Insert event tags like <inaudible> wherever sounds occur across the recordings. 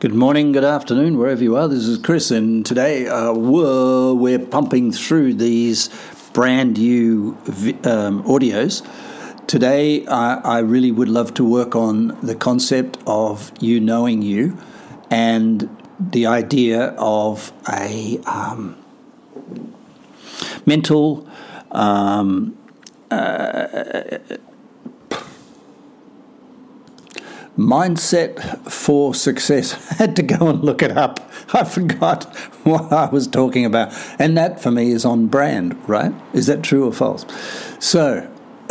Good morning, good afternoon, wherever you are. This is Chris, and today uh, we're, we're pumping through these brand new um, audios. Today, I, I really would love to work on the concept of you knowing you and the idea of a um, mental. Um, uh, Mindset for Success. <laughs> I had to go and look it up. I forgot <laughs> what I was talking about. And that for me is on brand, right? Is that true or false? So, <laughs>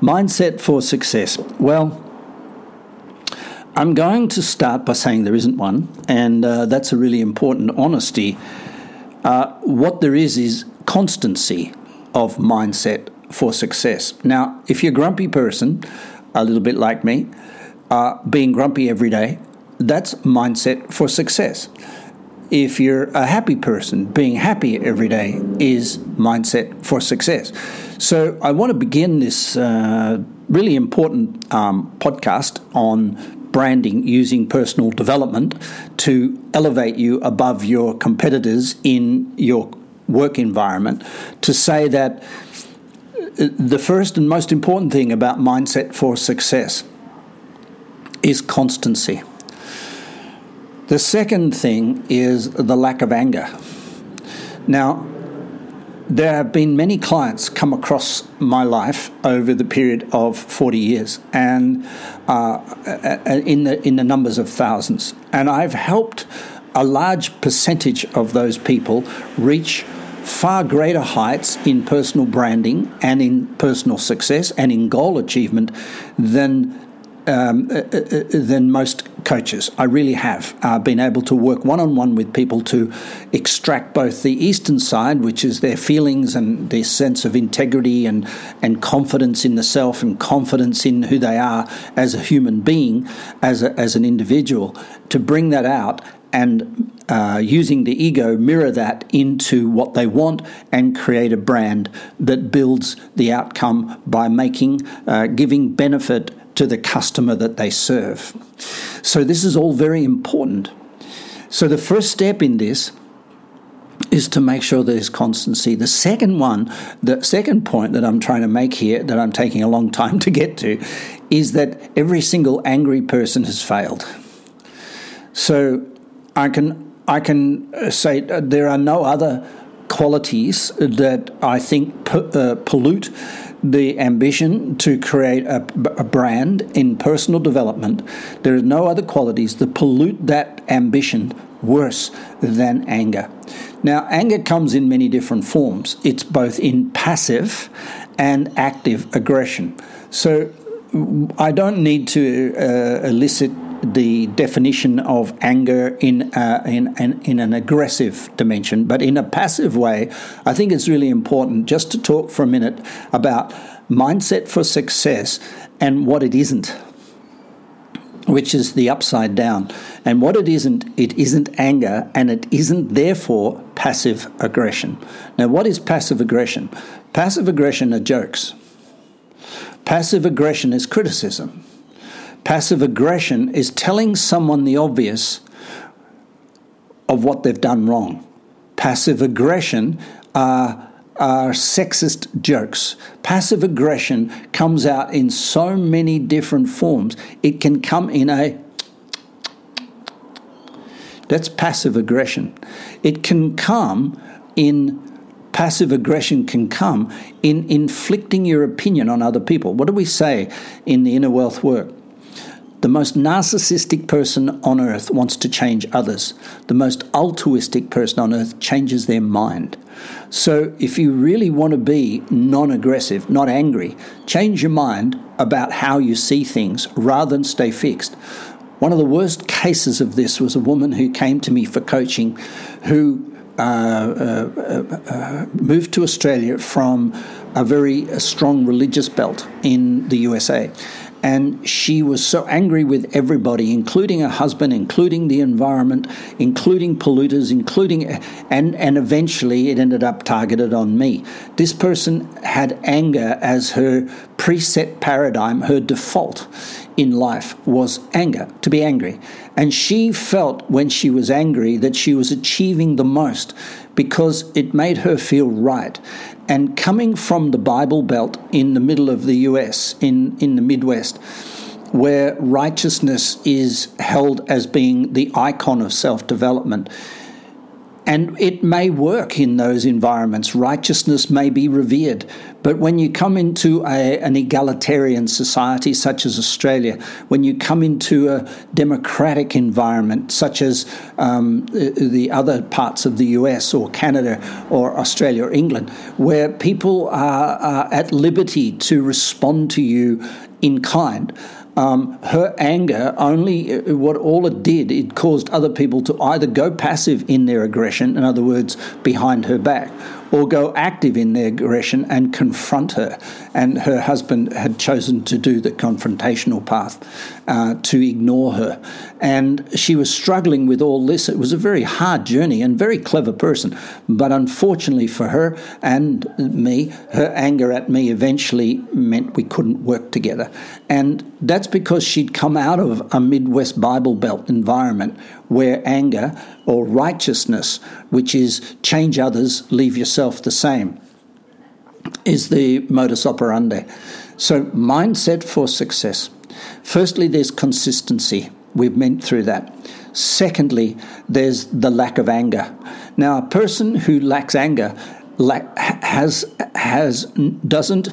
mindset for success. Well, I'm going to start by saying there isn't one, and uh, that's a really important honesty. Uh, what there is is constancy of mindset for success. Now, if you're a grumpy person, a little bit like me, uh, being grumpy every day, that's mindset for success. If you're a happy person, being happy every day is mindset for success. So I want to begin this uh, really important um, podcast on branding using personal development to elevate you above your competitors in your work environment to say that the first and most important thing about mindset for success is constancy. The second thing is the lack of anger. Now, there have been many clients come across my life over the period of 40 years and uh, in, the, in the numbers of thousands. And I've helped a large percentage of those people reach far greater heights in personal branding and in personal success and in goal achievement than um, uh, uh, uh, than most coaches. I really have uh, been able to work one on one with people to extract both the eastern side, which is their feelings and their sense of integrity and, and confidence in the self and confidence in who they are as a human being, as, a, as an individual, to bring that out and uh, using the ego mirror that into what they want and create a brand that builds the outcome by making uh, giving benefit to the customer that they serve so this is all very important so the first step in this is to make sure there's constancy. The second one, the second point that I'm trying to make here, that I'm taking a long time to get to, is that every single angry person has failed. So I can I can uh, say uh, there are no other qualities that I think uh, pollute the ambition to create a, a, brand in personal development. There are no other qualities that pollute that ambition worse than anger. Now, anger comes in many different forms. It's both in passive and active aggression. So I don't need to uh, elicit the definition of anger in, uh, in, in, in an aggressive dimension, but in a passive way, I think it's really important just to talk for a minute about mindset for success and what it isn't which is the upside down. And what it isn't, it isn't anger and it isn't therefore passive aggression. Now, what is passive aggression? Passive aggression are jokes, passive aggression is criticism. Passive aggression is telling someone the obvious of what they've done wrong. Passive aggression are, are sexist jokes. Passive aggression comes out in so many different forms. It can come in a that's passive aggression. It can come in passive aggression can come in inflicting your opinion on other people. What do we say in the inner wealth work? The most narcissistic person on earth wants to change others. The most altruistic person on earth changes their mind. So, if you really want to be non aggressive, not angry, change your mind about how you see things rather than stay fixed. One of the worst cases of this was a woman who came to me for coaching who uh, uh, uh, moved to Australia from a very strong religious belt in the USA and she was so angry with everybody, including her husband, including the environment, including polluters, including, and, and eventually it ended up targeted on me. This person had anger as her preset paradigm, her default in life was anger, to be angry. And she felt when she was angry that she was achieving the most because it made her feel right. And coming from the Bible Belt in the middle of the US, in, in the Midwest, where righteousness is held as being the icon of self development, and it may work in those environments. Righteousness may be revered. But when you come into a, an egalitarian society such as Australia, when you come into a democratic environment such as um, the other parts of the US or Canada or Australia or England, where people are, are at liberty to respond to you in kind, um, her anger only, uh, what all it did, it caused other people to either go passive in their aggression, in other words, behind her back, or go active in their aggression and confront her. And her husband had chosen to do the confrontational path uh, to ignore her. And she was struggling with all this. It was a very hard journey and very clever person. But unfortunately for her and me, her anger at me eventually meant we couldn't work together. And that's because she'd come out of a Midwest Bible Belt environment where anger or righteousness, which is change others, leave yourself the same, is the modus operandi. So, mindset for success. Firstly, there's consistency. We've meant through that. Secondly, there's the lack of anger. Now, a person who lacks anger has has doesn't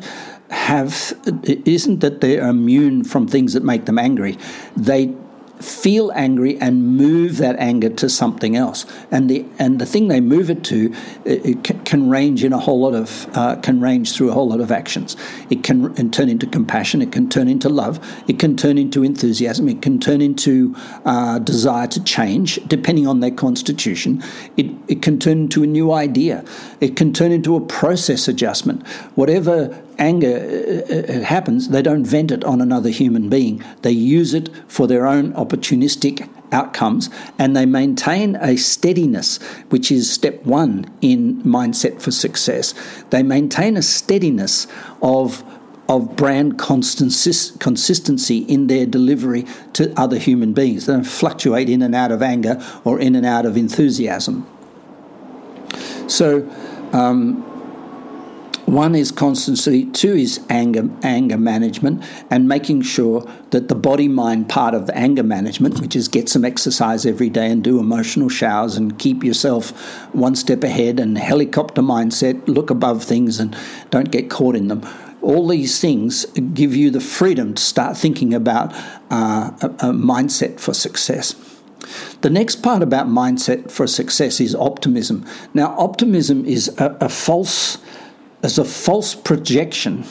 have isn't that they're immune from things that make them angry. They feel angry and move that anger to something else. And the and the thing they move it to it, it can range in a whole lot of uh, can range through a whole lot of actions. It can turn into compassion. It can turn into love. It can turn into enthusiasm. It can turn into uh, desire to change, depending on their constitution. It it can turn into a new idea. It can turn into a process adjustment. Whatever anger uh, uh, happens, they don't vent it on another human being. They use it for their own opportunistic outcomes and they maintain a steadiness, which is step one in mindset for success. They maintain a steadiness of of brand consistency in their delivery to other human beings. They don't fluctuate in and out of anger or in and out of enthusiasm. So, um, one is constancy, two is anger, anger management, and making sure that the body mind part of the anger management, which is get some exercise every day and do emotional showers and keep yourself one step ahead and helicopter mindset, look above things and don't get caught in them. All these things give you the freedom to start thinking about uh, a, a mindset for success. The next part about mindset for success is optimism. Now, optimism is a, a false as a false projection.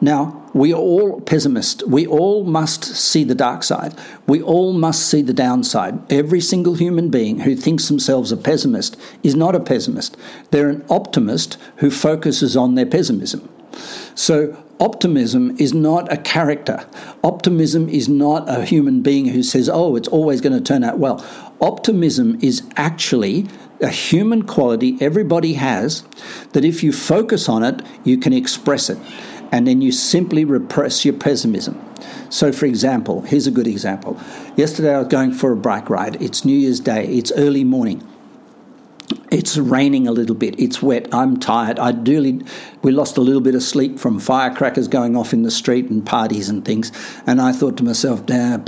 Now, we are all pessimists. We all must see the dark side. We all must see the downside. Every single human being who thinks themselves a pessimist is not a pessimist. They're an optimist who focuses on their pessimism. So, optimism is not a character. Optimism is not a human being who says, oh, it's always going to turn out well. Optimism is actually a human quality everybody has that if you focus on it, you can express it. And then you simply repress your pessimism. So, for example, here's a good example. Yesterday I was going for a bike ride. It's New Year's Day, it's early morning. It's raining a little bit. It's wet. I'm tired. I do. We lost a little bit of sleep from firecrackers going off in the street and parties and things. And I thought to myself, damn.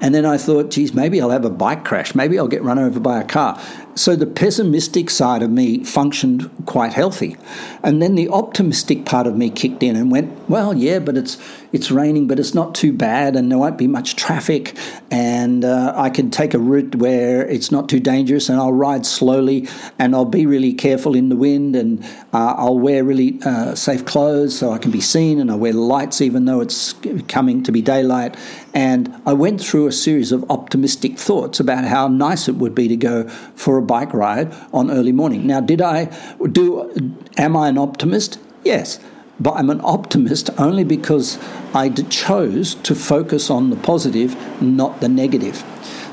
And then I thought, geez, maybe I'll have a bike crash. Maybe I'll get run over by a car. So the pessimistic side of me functioned quite healthy. And then the optimistic part of me kicked in and went, well, yeah, but it's it's raining, but it's not too bad, and there won't be much traffic, and uh, I can take a route where it's not too dangerous, and I'll ride slowly, and I'll be really careful in the wind, and uh, I'll wear really uh, safe clothes so I can be seen, and I wear lights even though it's coming to be daylight. And I went through a series of optimistic thoughts about how nice it would be to go for a bike ride on early morning. Now, did I do? Am I an optimist? Yes. But I'm an optimist only because I chose to focus on the positive, not the negative.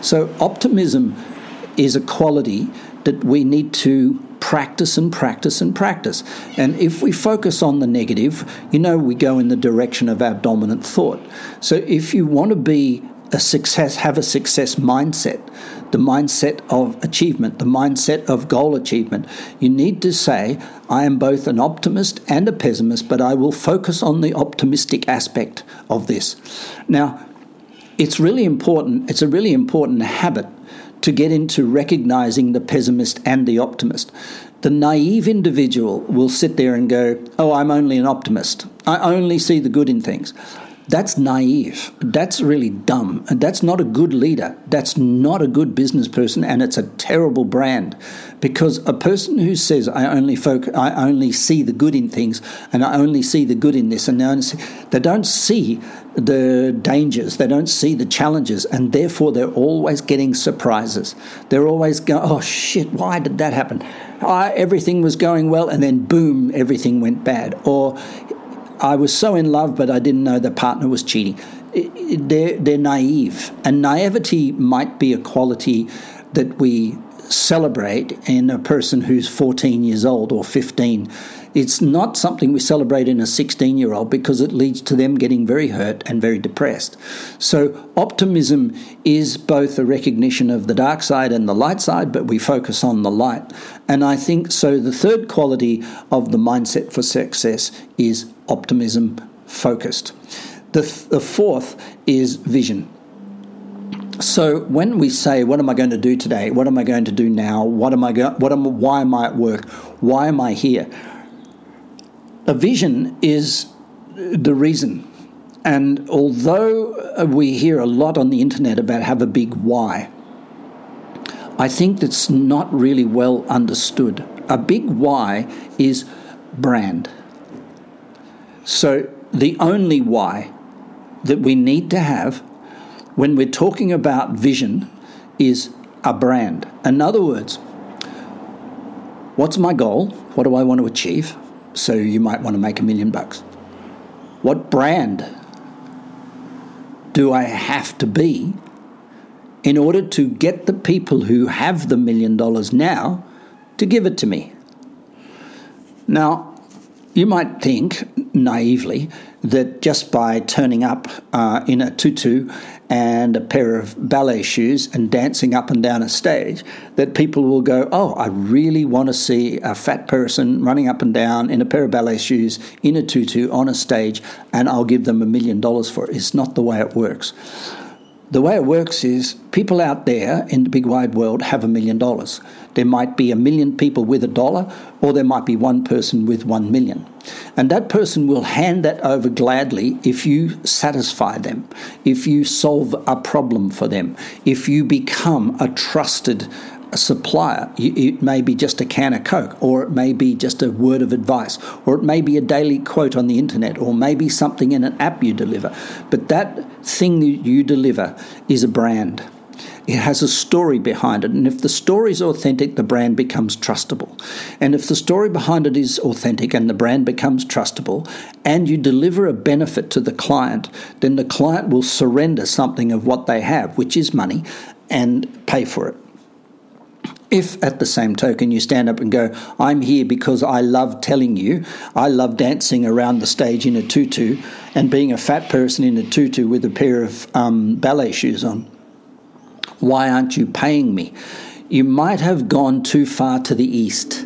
So, optimism is a quality that we need to practice and practice and practice. And if we focus on the negative, you know, we go in the direction of our dominant thought. So if you want to be a success, have a success mindset, the mindset of achievement, the mindset of goal achievement. You need to say, I am both an optimist and a pessimist, but I will focus on the optimistic aspect of this. Now, it's really important, it's a really important habit to get into recognizing the pessimist and the optimist. The naive individual will sit there and go, Oh, I'm only an optimist. I only see the good in things. That's naive. That's really dumb. That's not a good leader. That's not a good business person, and it's a terrible brand. Because a person who says, I only folk, I only see the good in things, and I only see the good in this, and they don't see the dangers, they don't see the challenges, and therefore they're always getting surprises. They're always going, oh shit, why did that happen? I, everything was going well, and then boom, everything went bad. Or I was so in love, but I didn't know the partner was cheating. They're, they're naive. And naivety might be a quality that we celebrate in a person who's 14 years old or 15 it's not something we celebrate in a 16 year old because it leads to them getting very hurt and very depressed. So, optimism is both a recognition of the dark side and the light side, but we focus on the light. And I think so. The third quality of the mindset for success is optimism focused. The, the fourth is vision. So when we say, "What am I going to do today? What am I going to do now? What am I go- What am? Why am I at work? Why am I here?" a vision is the reason. And although uh, we hear a lot on the internet about have a big why, I think that's not really well understood. A big why is brand. So the only why that we need to have when we're talking about vision is a brand. In other words, what's my goal? What do I want to achieve? so you might want to make a million bucks. What brand do I have to be in order to get the people who have the million dollars now to give it to me? Now, you might think naively that just by turning up uh, in a tutu and a pair of ballet shoes and dancing up and down a stage, that people will go, Oh, I really want to see a fat person running up and down in a pair of ballet shoes in a tutu on a stage, and I'll give them a million dollars for it. It's not the way it works. The way it works is people out there in the big wide world have a million dollars. There might be a million people with a dollar, or there might be one person with one million. And that person will hand that over gladly if you satisfy them, if you solve a problem for them, if you become a trusted supplier. It may be just a can of Coke, or it may be just a word of advice, or it may be a daily quote on the internet, or maybe something in an app you deliver. But that thing that you deliver is a brand. It has a story behind it. And if the story is authentic, the brand becomes trustable. And if the story behind it is authentic and the brand becomes trustable, and you deliver a benefit to the client, then the client will surrender something of what they have, which is money, and pay for it. If at the same token you stand up and go, I'm here because I love telling you, I love dancing around the stage in a tutu and being a fat person in a tutu with a pair of um, ballet shoes on, why aren't you paying me? You might have gone too far to the east.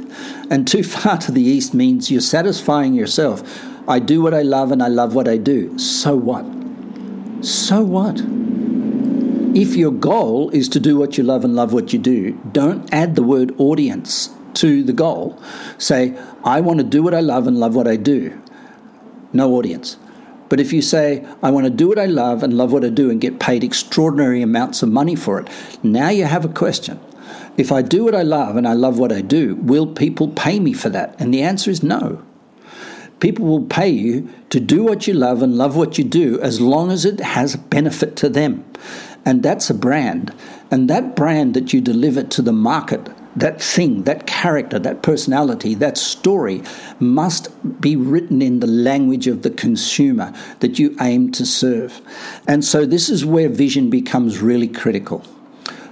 And too <laughs> far to the east means you're satisfying yourself. I do what I love and I love what I do. So what? So what? If your goal is to do what you love and love what you do, don't add the word audience to the goal. Say, I want to do what I love and love what I do. No audience. But if you say, I want to do what I love and love what I do and get paid extraordinary amounts of money for it, now you have a question. If I do what I love and I love what I do, will people pay me for that? And the answer is no. People will pay you to do what you love and love what you do as long as it has benefit to them. And that's a brand. And that brand that you deliver to the market that thing, that character, that personality, that story must be written in the language of the consumer that you aim to serve. And so this is where vision becomes really critical.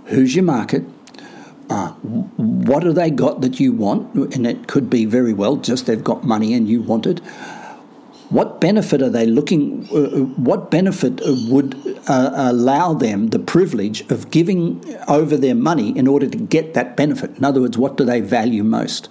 Who's your market? uh, what have they got that you want? And it could be very well just they've got money and you want it. What benefit are they looking? Uh, uh what benefit would uh, allow them the privilege of giving over their money in order to get that benefit? In other words, what do they value most?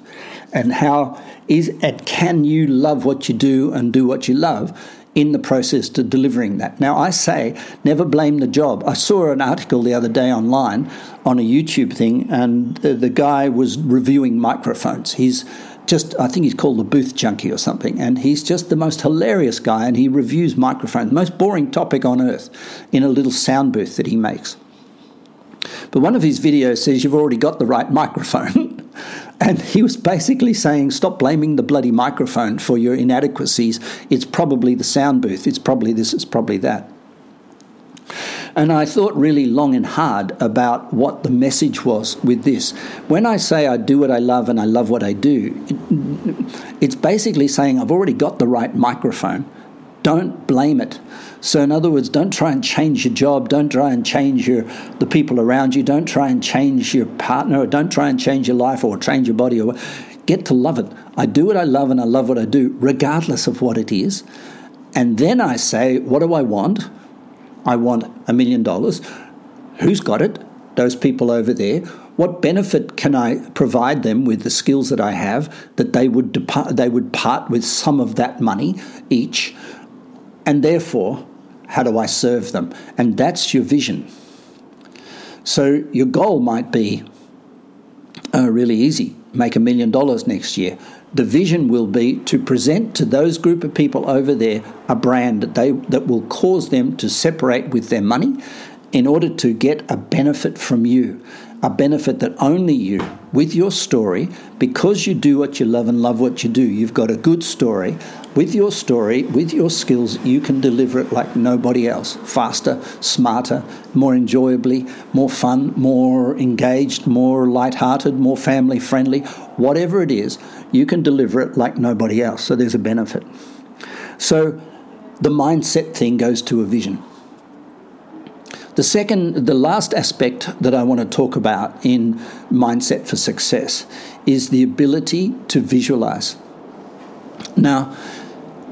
And how is and can you love what you do and do what you love in the process to delivering that. Now, I say never blame the job. I saw an article the other day online on a YouTube thing, and the, the guy was reviewing microphones. He's just, I think he's called the booth junkie or something, and he's just the most hilarious guy, and he reviews microphones, most boring topic on earth, in a little sound booth that he makes. But one of his videos says you've already got the right microphone. <laughs> And he was basically saying, stop blaming the bloody microphone for your inadequacies. It's probably the sound booth. It's probably this, it's probably that. And I thought really long and hard about what the message was with this. When I say I do what I love and I love what I do, it's basically saying I've already got the right microphone. Don't blame it. So, in other words, don't try and change your job. Don't try and change your the people around you. Don't try and change your partner, or don't try and change your life or change your body. Or get to love it. I do what I love, and I love what I do, regardless of what it is. And then I say, what do I want? I want a million dollars. Who's got it? Those people over there. What benefit can I provide them with the skills that I have that they would depart, they would part with some of that money each? And therefore, how do I serve them? And that's your vision. So your goal might be uh, really easy make a million dollars next year. The vision will be to present to those group of people over there a brand that they that will cause them to separate with their money in order to get a benefit from you a benefit that only you, with your story, because you do what you love and love what you do, you've got a good story. With your story, with your skills, you can deliver it like nobody else faster, smarter, more enjoyably, more fun, more engaged, more light-hearted, more family friendly. Whatever it is, you can deliver it like nobody else. So there's a benefit. So the mindset thing goes to a vision. The second, the last aspect that I want to talk about in Mindset for Success is the ability to visualize. Now,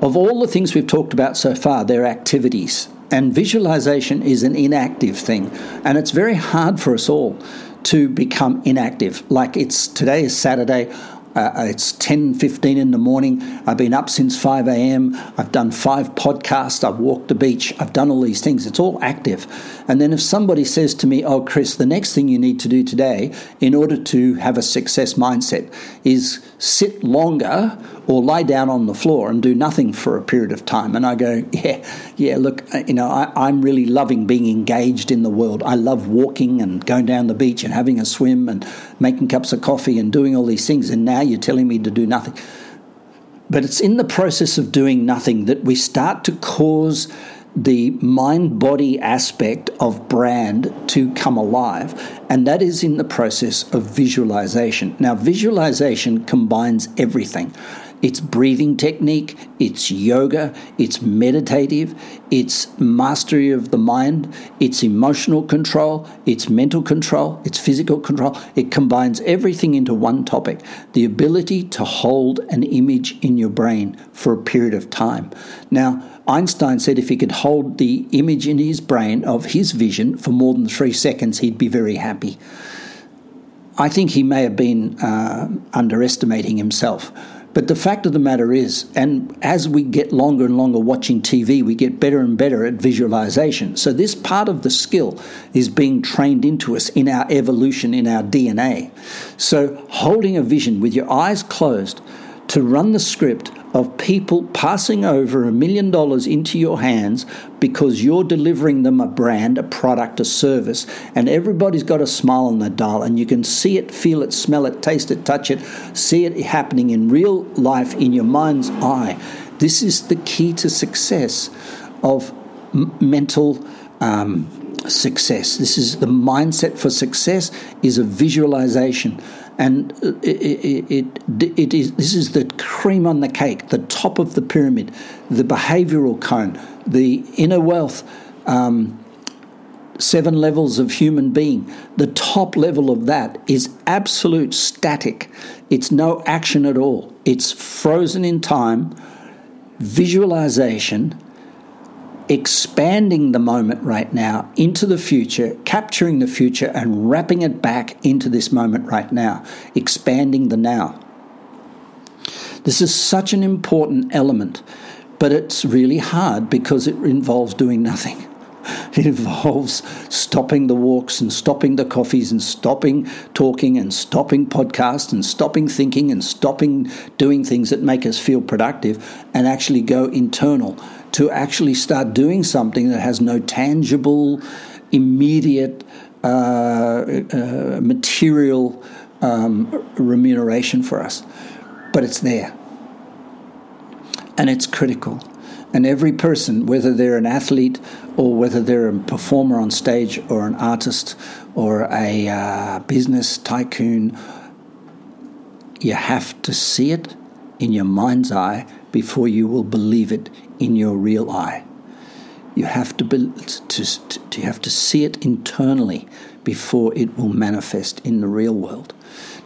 of all the things we've talked about so far, they're activities. And visualization is an inactive thing. And it's very hard for us all to become inactive. Like it's today is Saturday. Uh, it's 10.15 in the morning. I've been up since 5 a.m. I've done five podcasts. I've walked the beach. I've done all these things. It's all active. And then if somebody says to me, oh, Chris, the next thing you need to do today in order to have a success mindset is sit longer or lie down on the floor and do nothing for a period of time. And I go, yeah, yeah, look, uh, you know, I, am really loving being engaged in the world. I love walking and going down the beach and having a swim and making cups of coffee and doing all these things. And now you're telling me to do nothing. But it's in the process of doing nothing that we start to cause the mind body aspect of brand to come alive, and that is in the process of visualization. Now, visualization combines everything it's breathing technique, it's yoga, it's meditative, it's mastery of the mind, it's emotional control, it's mental control, it's physical control. It combines everything into one topic the ability to hold an image in your brain for a period of time. Now, Einstein said if he could hold the image in his brain of his vision for more than three seconds, he'd be very happy. I think he may have been uh, underestimating himself. But the fact of the matter is, and as we get longer and longer watching TV, we get better and better at visualization. So, this part of the skill is being trained into us in our evolution, in our DNA. So, holding a vision with your eyes closed to run the script of people passing over a million dollars into your hands because you're delivering them a brand, a product, a service, and everybody's got a smile on their dial, and you can see it, feel it, smell it, taste it, touch it, see it happening in real life in your mind's eye. This is the key to success of m- mental. Um, success. This is the mindset for success is a visualization and it, it, it, is this is the cream on the cake, the top of the pyramid, the behavioural cone, the inner wealth um, seven levels of human being. The top level of that is absolute static. It's no action at all. It's frozen in time, visualization, expanding the moment right now into the future, capturing the future and wrapping it back into this moment right now, expanding the now. This is such an important element, but it's really hard because it involves doing nothing. <laughs> It involves stopping the walks and stopping the coffees and stopping talking and stopping podcasts and stopping thinking and stopping doing things that make us feel productive and actually go internal to actually start doing something that has no tangible, immediate, uh, uh, material um, remuneration for us. But it's there. And it's critical. And every person, whether they're an athlete or whether they're a performer on stage or an artist or a uh, business tycoon, you have to see it in your mind's eye before you will believe it in your real eye. You have to, be, to, to, you have to see it internally before it will manifest in the real world.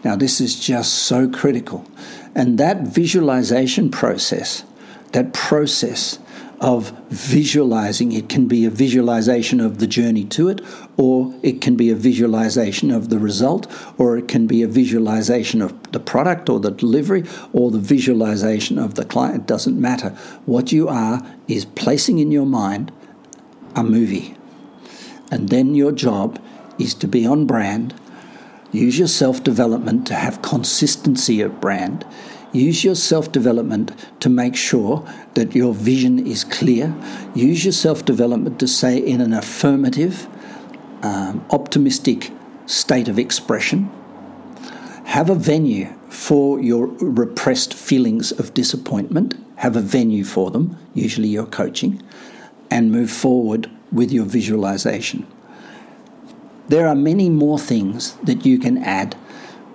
Now, this is just so critical. And that visualization process that process of visualizing. It can be a visualization of the journey to it, or it can be a visualization of the result, or it can be a visualization of the product or the delivery, or the visualization of the client. It doesn't matter. What you are is placing in your mind a movie. And then your job is to be on brand, use your self development to have consistency of brand Use your self development to make sure that your vision is clear. Use your self development to say in an affirmative, um, optimistic state of expression. Have a venue for your repressed feelings of disappointment. Have a venue for them, usually your coaching, and move forward with your visualization. There are many more things that you can add,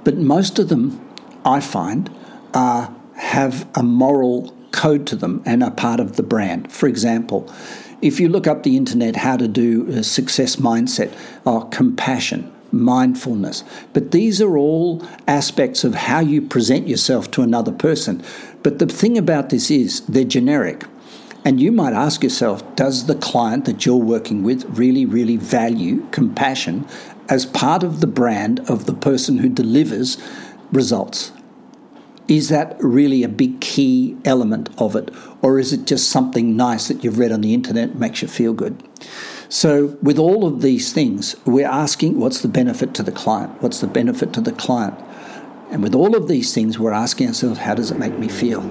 but most of them, I find, are, have a moral code to them and are part of the brand. For example, if you look up the internet, how to do a success mindset or compassion, mindfulness, but these are all aspects of how you present yourself to another person. But the thing about this is they're generic. And you might ask yourself, does the client that you're working with really, really value compassion as part of the brand of the person who delivers results? Is that really a big key element of it? Or is it just something nice that you've read on the internet makes you feel good? So, with all of these things, we're asking what's the benefit to the client? What's the benefit to the client? And with all of these things, we're asking ourselves, how does it make me feel?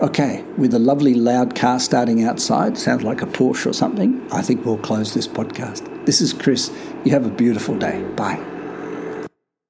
Okay, with a lovely loud car starting outside, sounds like a Porsche or something, I think we'll close this podcast. This is Chris. You have a beautiful day. Bye.